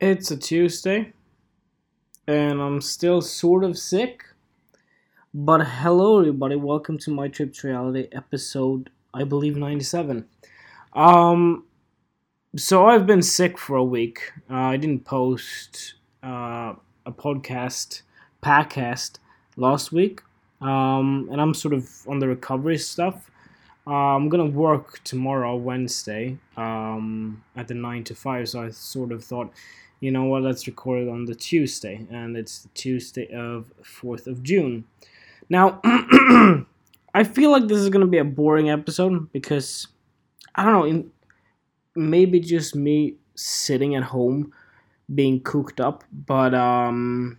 It's a Tuesday, and I'm still sort of sick. But hello, everybody. Welcome to my trip to reality episode, I believe, 97. Um, so I've been sick for a week. Uh, I didn't post uh, a podcast, podcast last week. Um, and I'm sort of on the recovery stuff. Uh, I'm gonna work tomorrow, Wednesday, um, at the nine to five. So I sort of thought, you know what, let's record it on the Tuesday, and it's the Tuesday of fourth of June. Now, I feel like this is gonna be a boring episode because I don't know, in, maybe just me sitting at home being cooked up, but um,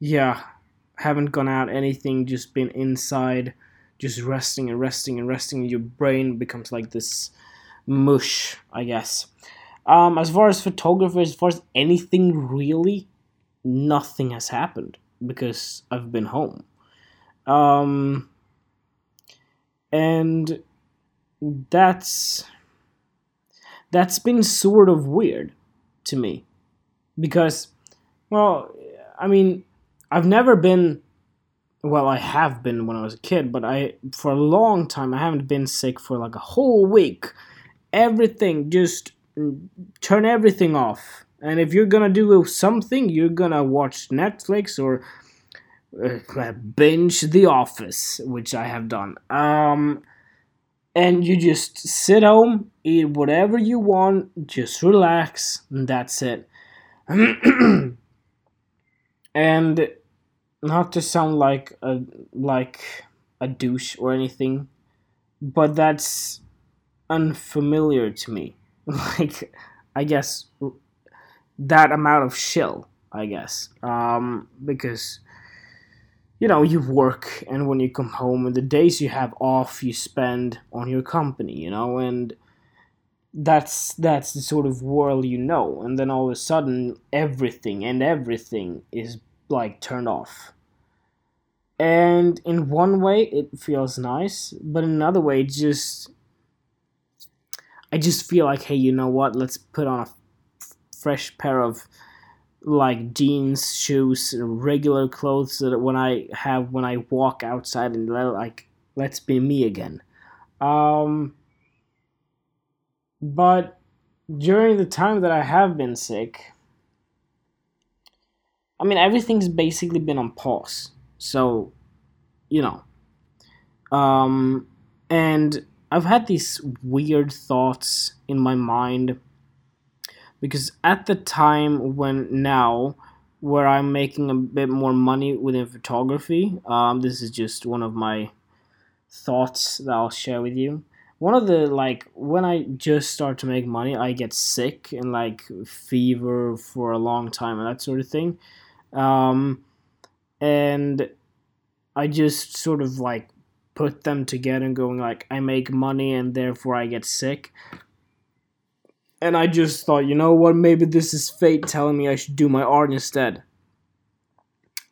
yeah, haven't gone out anything, just been inside just resting and resting and resting. Your brain becomes like this mush, I guess. Um, as far as photography, as far as anything really, nothing has happened because I've been home. Um, and that's that's been sort of weird to me because well i mean i've never been well i have been when i was a kid but i for a long time i haven't been sick for like a whole week everything just turn everything off. And if you're gonna do something you're gonna watch netflix or uh, binge the office which i have done. Um and you just sit home eat whatever you want just relax and that's it. And not to sound like a like a douche or anything, but that's unfamiliar to me. like I guess that amount of chill, I guess. Um, because you know, you work and when you come home and the days you have off you spend on your company, you know, and that's that's the sort of world you know and then all of a sudden everything and everything is like turned off. And in one way, it feels nice, but in another way, just I just feel like, hey, you know what? Let's put on a f- fresh pair of like jeans, shoes, regular clothes that when I have when I walk outside and like let's be me again. Um, but during the time that I have been sick, I mean, everything's basically been on pause. So, you know. Um, and I've had these weird thoughts in my mind because at the time when now where I'm making a bit more money within photography, um, this is just one of my thoughts that I'll share with you. One of the like when I just start to make money, I get sick and like fever for a long time and that sort of thing. Um, and I just sort of like put them together and going like I make money and therefore I get sick. And I just thought, you know what, maybe this is fate telling me I should do my art instead.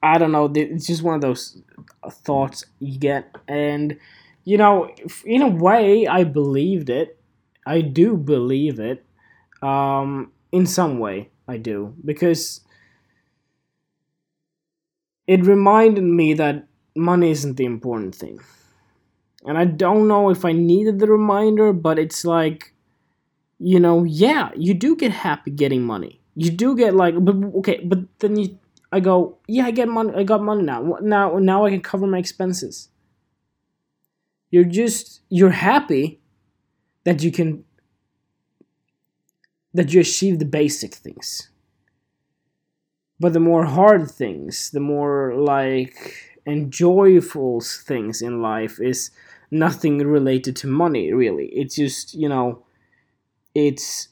I don't know, it's just one of those thoughts you get and you know, in a way I believed it. I do believe it. Um in some way I do because it reminded me that money isn't the important thing. And I don't know if I needed the reminder, but it's like, you know, yeah, you do get happy getting money. You do get like, but okay, but then you, I go, yeah, I get money. I got money now. Now, now I can cover my expenses. You're just, you're happy that you can, that you achieve the basic things. But the more hard things, the more like enjoyable things in life is nothing related to money, really. It's just, you know, it's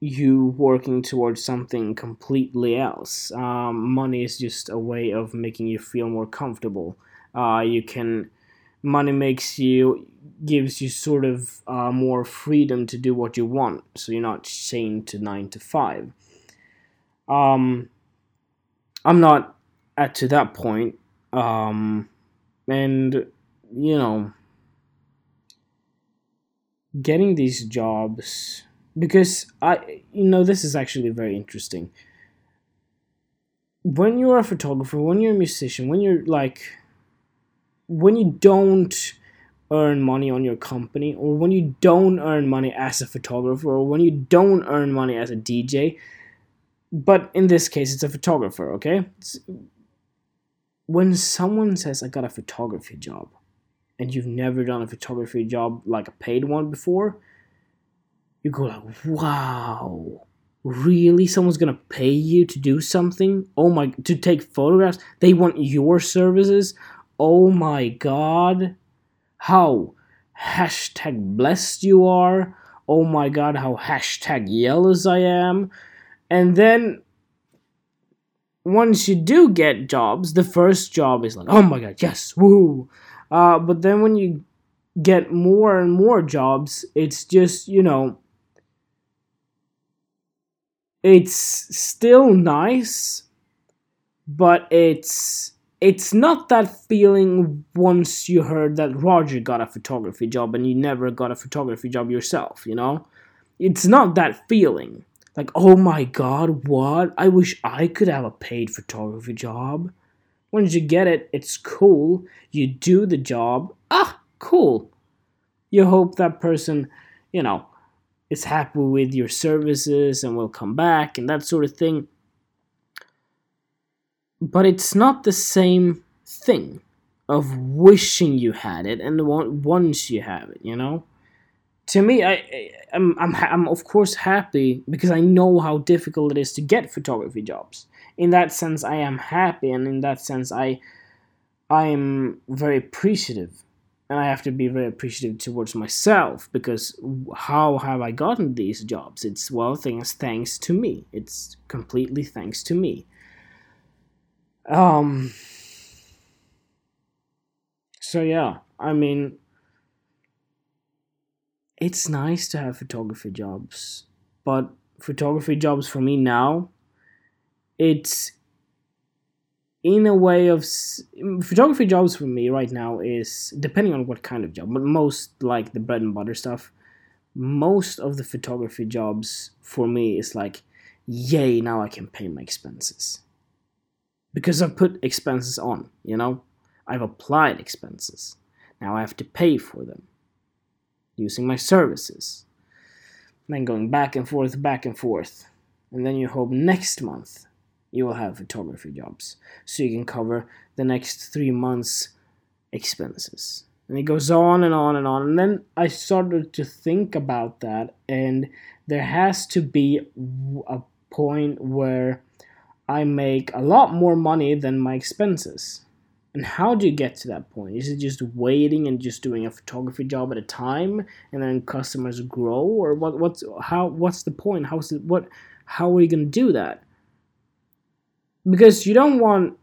you working towards something completely else. Um, money is just a way of making you feel more comfortable. Uh, you can, money makes you, gives you sort of uh, more freedom to do what you want, so you're not chained to nine to five. Um, I'm not at to that point. Um, and you know, getting these jobs because I, you know, this is actually very interesting. When you're a photographer, when you're a musician, when you're like, when you don't earn money on your company, or when you don't earn money as a photographer, or when you don't earn money as a DJ, but in this case, it's a photographer, okay? It's, when someone says, I got a photography job, and you've never done a photography job like a paid one before, you go like, wow, really? Someone's gonna pay you to do something? Oh my, to take photographs? They want your services? Oh my god. How hashtag blessed you are. Oh my god, how hashtag jealous I am. And then once you do get jobs, the first job is like, oh my god, yes, woo. Uh, but then when you get more and more jobs, it's just, you know, it's still nice, but it's it's not that feeling once you heard that Roger got a photography job and you never got a photography job yourself, you know? It's not that feeling. Like, oh my god, what? I wish I could have a paid photography job. Once you get it, it's cool. You do the job. Ah, cool. You hope that person, you know, is happy with your services and will come back and that sort of thing. But it's not the same thing of wishing you had it and once you have it, you know? To me, I, I'm, I'm, I'm of course happy because I know how difficult it is to get photography jobs. In that sense, I am happy, and in that sense, I, I am very appreciative and I have to be very appreciative towards myself because how have I gotten these jobs? It's well, things thanks to me. It's completely thanks to me. Um. So yeah, I mean, it's nice to have photography jobs, but photography jobs for me now, it's in a way of photography jobs for me right now is depending on what kind of job but most like the bread and butter stuff most of the photography jobs for me is like yay now i can pay my expenses. Because i've put expenses on you know? I've applied expenses. Now i have to pay for them using my services. Then going back and forth back and forth. And then you hope next month you will have photography jobs so you can cover the next three months expenses. And it goes on and on and on. And then i started to think about that and there has to be a point where i make a lot more money than my expenses and how do you get to that point? Is it just waiting and just doing a photography job at a time and then customers grow? Or what what's how what's the point? How's it what how are you to do that? Because you don't want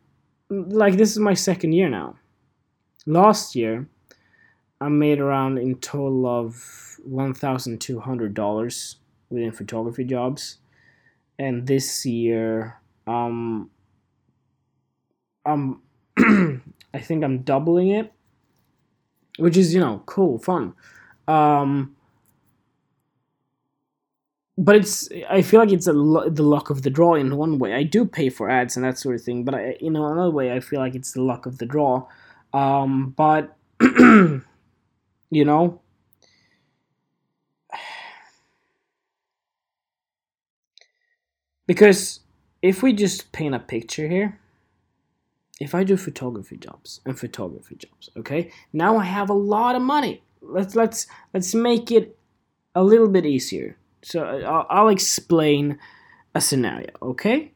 like this is my second year now. Last year, I made around in total of one thousand two hundred dollars within photography jobs, and this year, um, um, I think I'm doubling it, which is you know cool, fun. Um, but it's I feel like it's a lo- the luck of the draw in one way. I do pay for ads and that sort of thing, but I, you know another way I feel like it's the luck of the draw. Um, but you know, because if we just paint a picture here, if I do photography jobs and photography jobs, okay, now I have a lot of money. Let's let's let's make it a little bit easier so I'll, I'll explain a scenario, okay?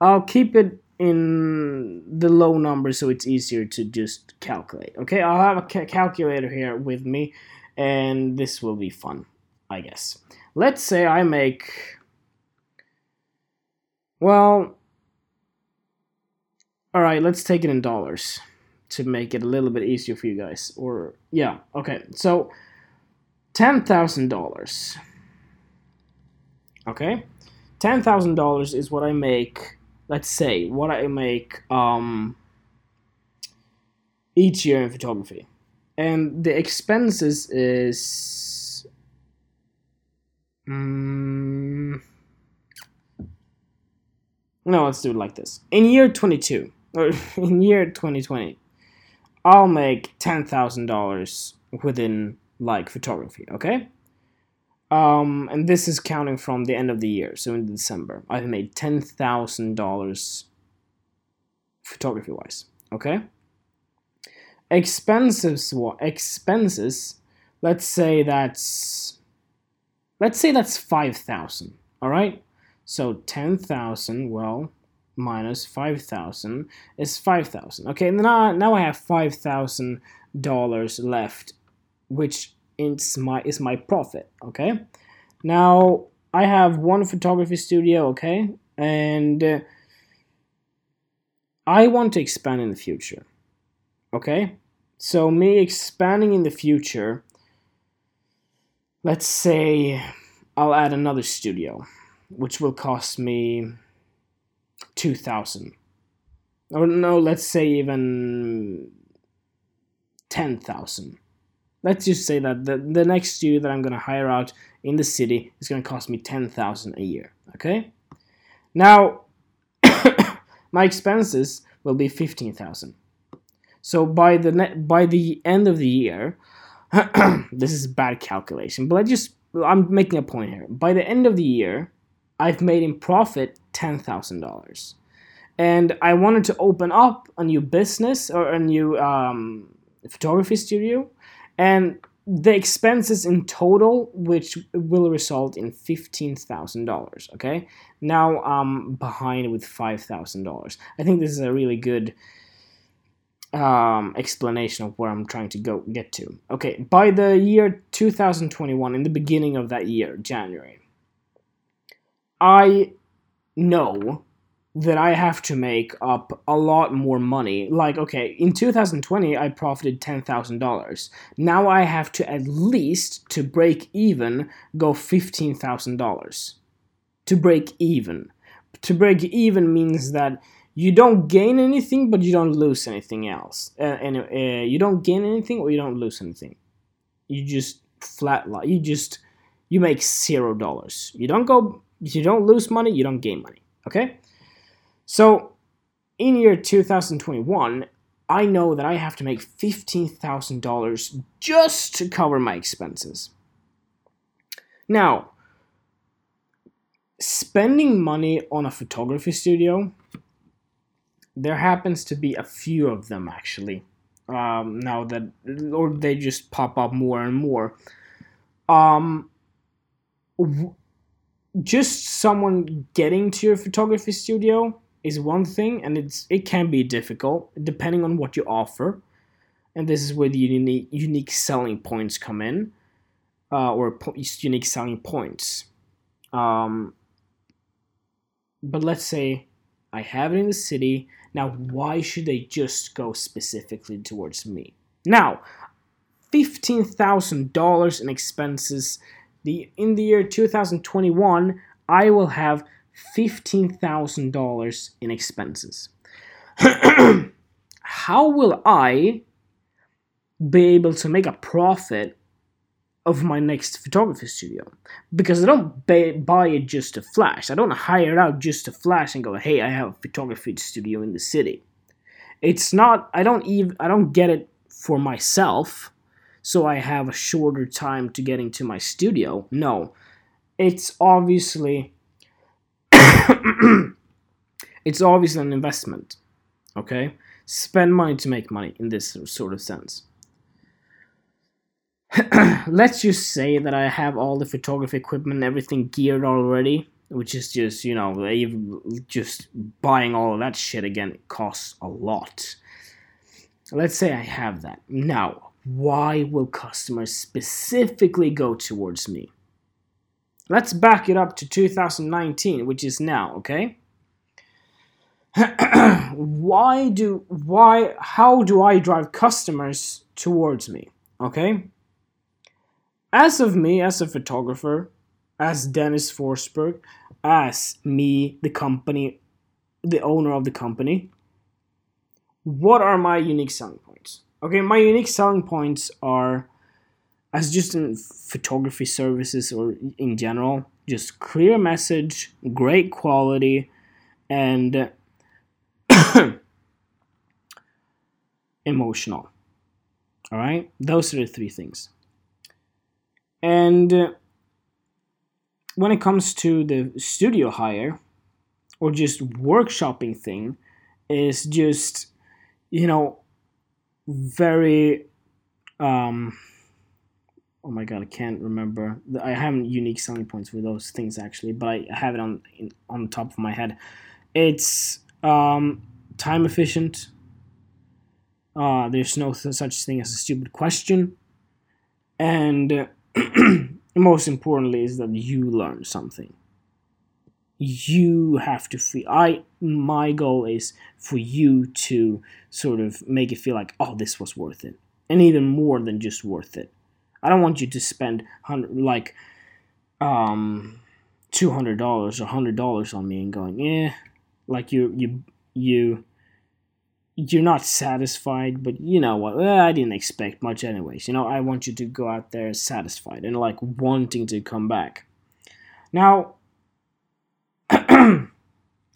I'll keep it in the low number so it's easier to just calculate. Okay, I'll have a ca- calculator here with me, and this will be fun, I guess. Let's say I make. Well. Alright, let's take it in dollars to make it a little bit easier for you guys. Or, yeah, okay, so $10,000 okay $10,000 is what I make let's say what I make um each year in photography and the expenses is Mm, no, let's do it like this. In year 22, or in year 2020, I'll make $10,000 within like photography, okay? Um, and this is counting from the end of the year, so in December, I've made $10,000 photography wise, okay? Expenses, what? Expenses, let's say that's, let's say that's 5,000, all right? So 10,000, well, minus 5,000 is 5,000. Okay, now, now I have $5,000 left, which is my, is my profit, okay? Now, I have one photography studio, okay? And uh, I want to expand in the future, okay? So me expanding in the future, let's say I'll add another studio, which will cost me 2000 or no let's say even 10000 let's just say that the, the next studio that i'm going to hire out in the city is going to cost me 10000 a year okay? Now my expenses will be 15000 so by the by the end of the year this is bad calculation but i just i'm making a point here. By the end of the year I've made in profit $10,000. And I wanted to open up a new business or a new um, photography studio. And the expenses in total, which will result in $15,000. Okay. Now I'm behind with $5,000. I think this is a really good um, explanation of where I'm trying to go get to. Okay. By the year 2021, in the beginning of that year, January, I know that I have to make up a lot more money. Like, okay, in 2020, I profited $10,000. Now I have to at least, to break even, go $15,000. To break even. To break even means that you don't gain anything, but you don't lose anything else. Uh, and uh, you don't gain anything or you don't lose anything. You just flat, you just, you make zero dollars. You don't go you don't lose money, you don't gain money. Okay? So in year 2021, I know that I have to make $15,000 just to cover my expenses. Now, spending money on a photography studio, there happens to be a few of them actually. Um, now that, or they just pop up more and more. Um, just someone getting to your photography studio is one thing and it's it can be difficult depending on what you offer. And this is where the unique unique selling points come in uh, or po- unique selling points. Um, but let's say i have it in the city now why should they just go specifically towards me? Now $15000 in expenses the in the year 2021 I will have $15,000 in expenses. How will I be able to make a profit of my next photography studio? Because I don't buy it just to flash. I don't hire it out just to flash and go, "Hey, I have a photography studio in the city." It's not I don't even I don't get it for myself so I have a shorter time to getting to my studio. No, it's obviously it's obviously an investment. Okay, spend money to make money in this sort of sense. Let's just say that I have all the photography equipment everything geared already, which is just, you know, just buying all of that shit again costs a lot. Let's say I have that. Now, why will customers specifically go towards me? Let's back it up to 2019, which is now, okay? why do why how do I drive customers towards me? Okay? As of me as a photographer, as Dennis Forsberg, as me, the company, the owner of the company, what are my unique selling points? Okay, my unique selling points are as just in photography services or in general, just clear message, great quality, and emotional. All right, those are the three things. And uh, when it comes to the studio hire or just workshopping thing, is just you know very um oh my god i can't remember. I have unique selling points for those things actually but i have it on on the top of my head. It's um time efficient. Uh there's no such thing as a stupid question. And most importantly is that you learn something you have to feel i my goal is for you to sort of make it feel like oh this was worth it. And even more than just worth it. I don't want you to spend like um $200 or $100 on me and going yeah like you you you you're not satisfied but you know what? Well, i didn't expect much anyways. You know i want you to go out there satisfied and like wanting to come back. Now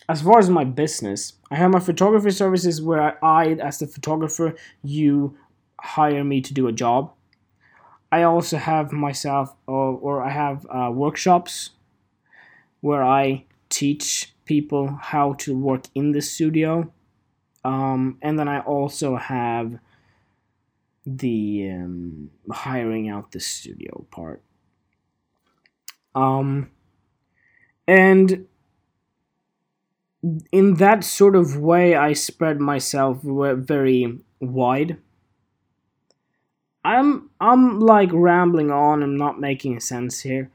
as far as my business, I have my photography services where I, as the photographer, you hire me to do a job. I also have myself, or, or I have uh, workshops where I teach people how to work in the studio. Um, and then I also have the um, hiring out the studio part. Um, and in that sort of way, I spread myself very wide. I'm I'm like rambling on and not making sense here.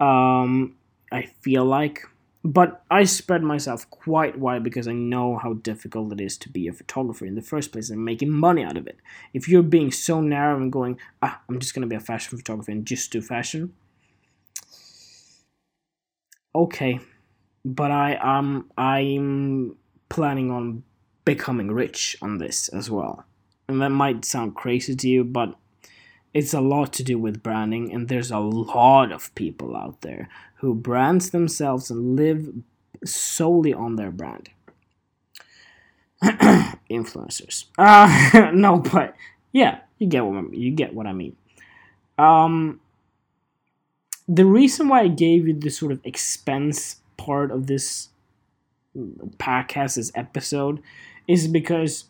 Um, I feel like, but I spread myself quite wide because I know how difficult it is to be a photographer in the first place and making money out of it. If you're being so narrow and going, ah, I'm just gonna be a fashion photographer and just do fashion. Okay, but I am I'm planning on becoming rich on this as well. And that might sound crazy to you, but it's a lot to do with branding and there's a lot of people out there who brands themselves and live solely on their brand. Influencers. Uh no, but yeah, you get what I mean. you get what I mean. Um the reason why I gave you this sort of expense part of this podcast, this episode, is because,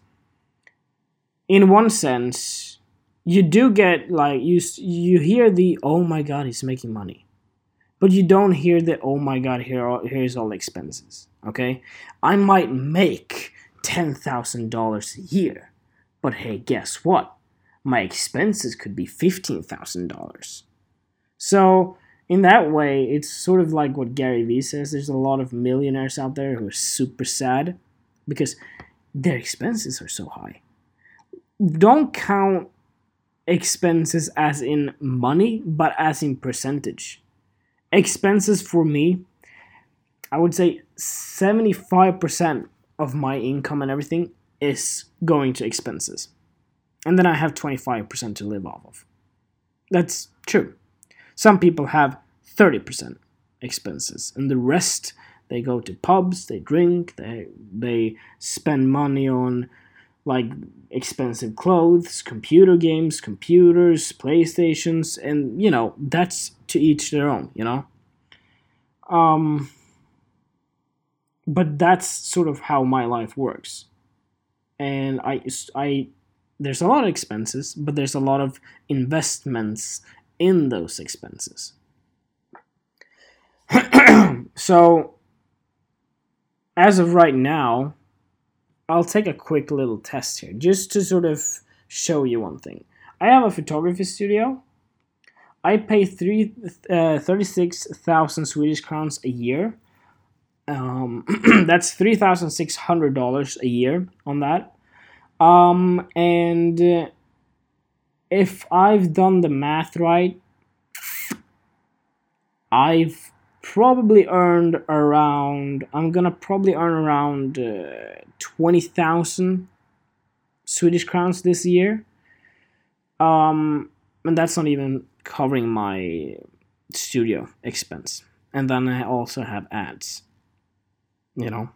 in one sense, you do get like you you hear the oh my god he's making money, but you don't hear the oh my god here here's all expenses. Okay, I might make ten thousand dollars a year, but hey, guess what? My expenses could be fifteen thousand dollars. So in that way, it's sort of like what Gary Vee says. There's a lot of millionaires out there who are super sad because their expenses are so high. Don't count expenses as in money, but as in percentage. Expenses for me, I would say 75% of my income and everything is going to expenses. And then I have 25% to live off of. That's true. Some people have 30% expenses, and the rest they go to pubs, they drink, they they spend money on like expensive clothes, computer games, computers, PlayStations, and you know, that's to each their own, you know. Um but that's sort of how my life works. And I I there's a lot of expenses, but there's a lot of investments in those expenses. so, as of right now, I'll take a quick little test here just to sort of show you one thing. I have a photography studio. I pay uh, 36,000 Swedish crowns a year. Um, that's $3,600 a year on that. Um, and uh, if I've done the math right, I've probably earned around, I'm gonna probably earn around uh, 20,000 Swedish crowns this year. Um, and that's not even covering my studio expense. And then I also have ads. You know?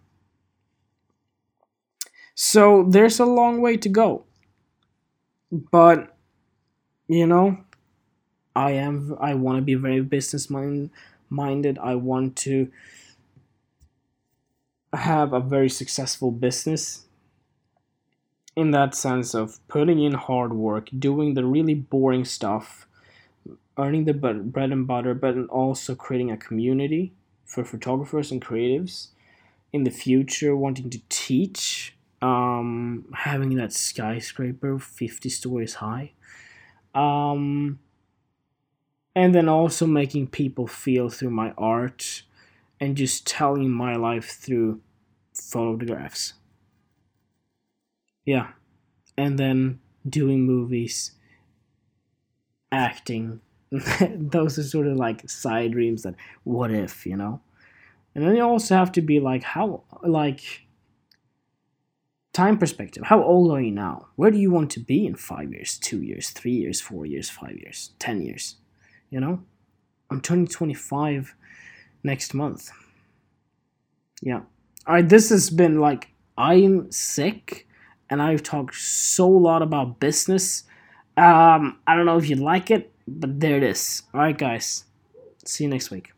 So there's a long way to go. But, you know, I am I want to be very business mind, minded. I want to have a very successful business in that sense of putting in hard work, doing the really boring stuff, earning the bread and butter, but also creating a community for photographers and creatives in the future, wanting to teach, um, having that skyscraper 50 stories high. Um, and then also making people feel through my art and just telling my life through photographs. Yeah. And then doing movies, acting. Those are sort of like side dreams that what if, you know? And then you also have to be like, how, like, time perspective. How old are you now? Where do you want to be in five years, two years, three years, four years, five years, ten years? You know, I'm turning 25 next month. Yeah. All right, this has been like I'm sick and I've talked so a lot about business. Um, I don't know if you like it, but there it is. All right, guys. See you next week.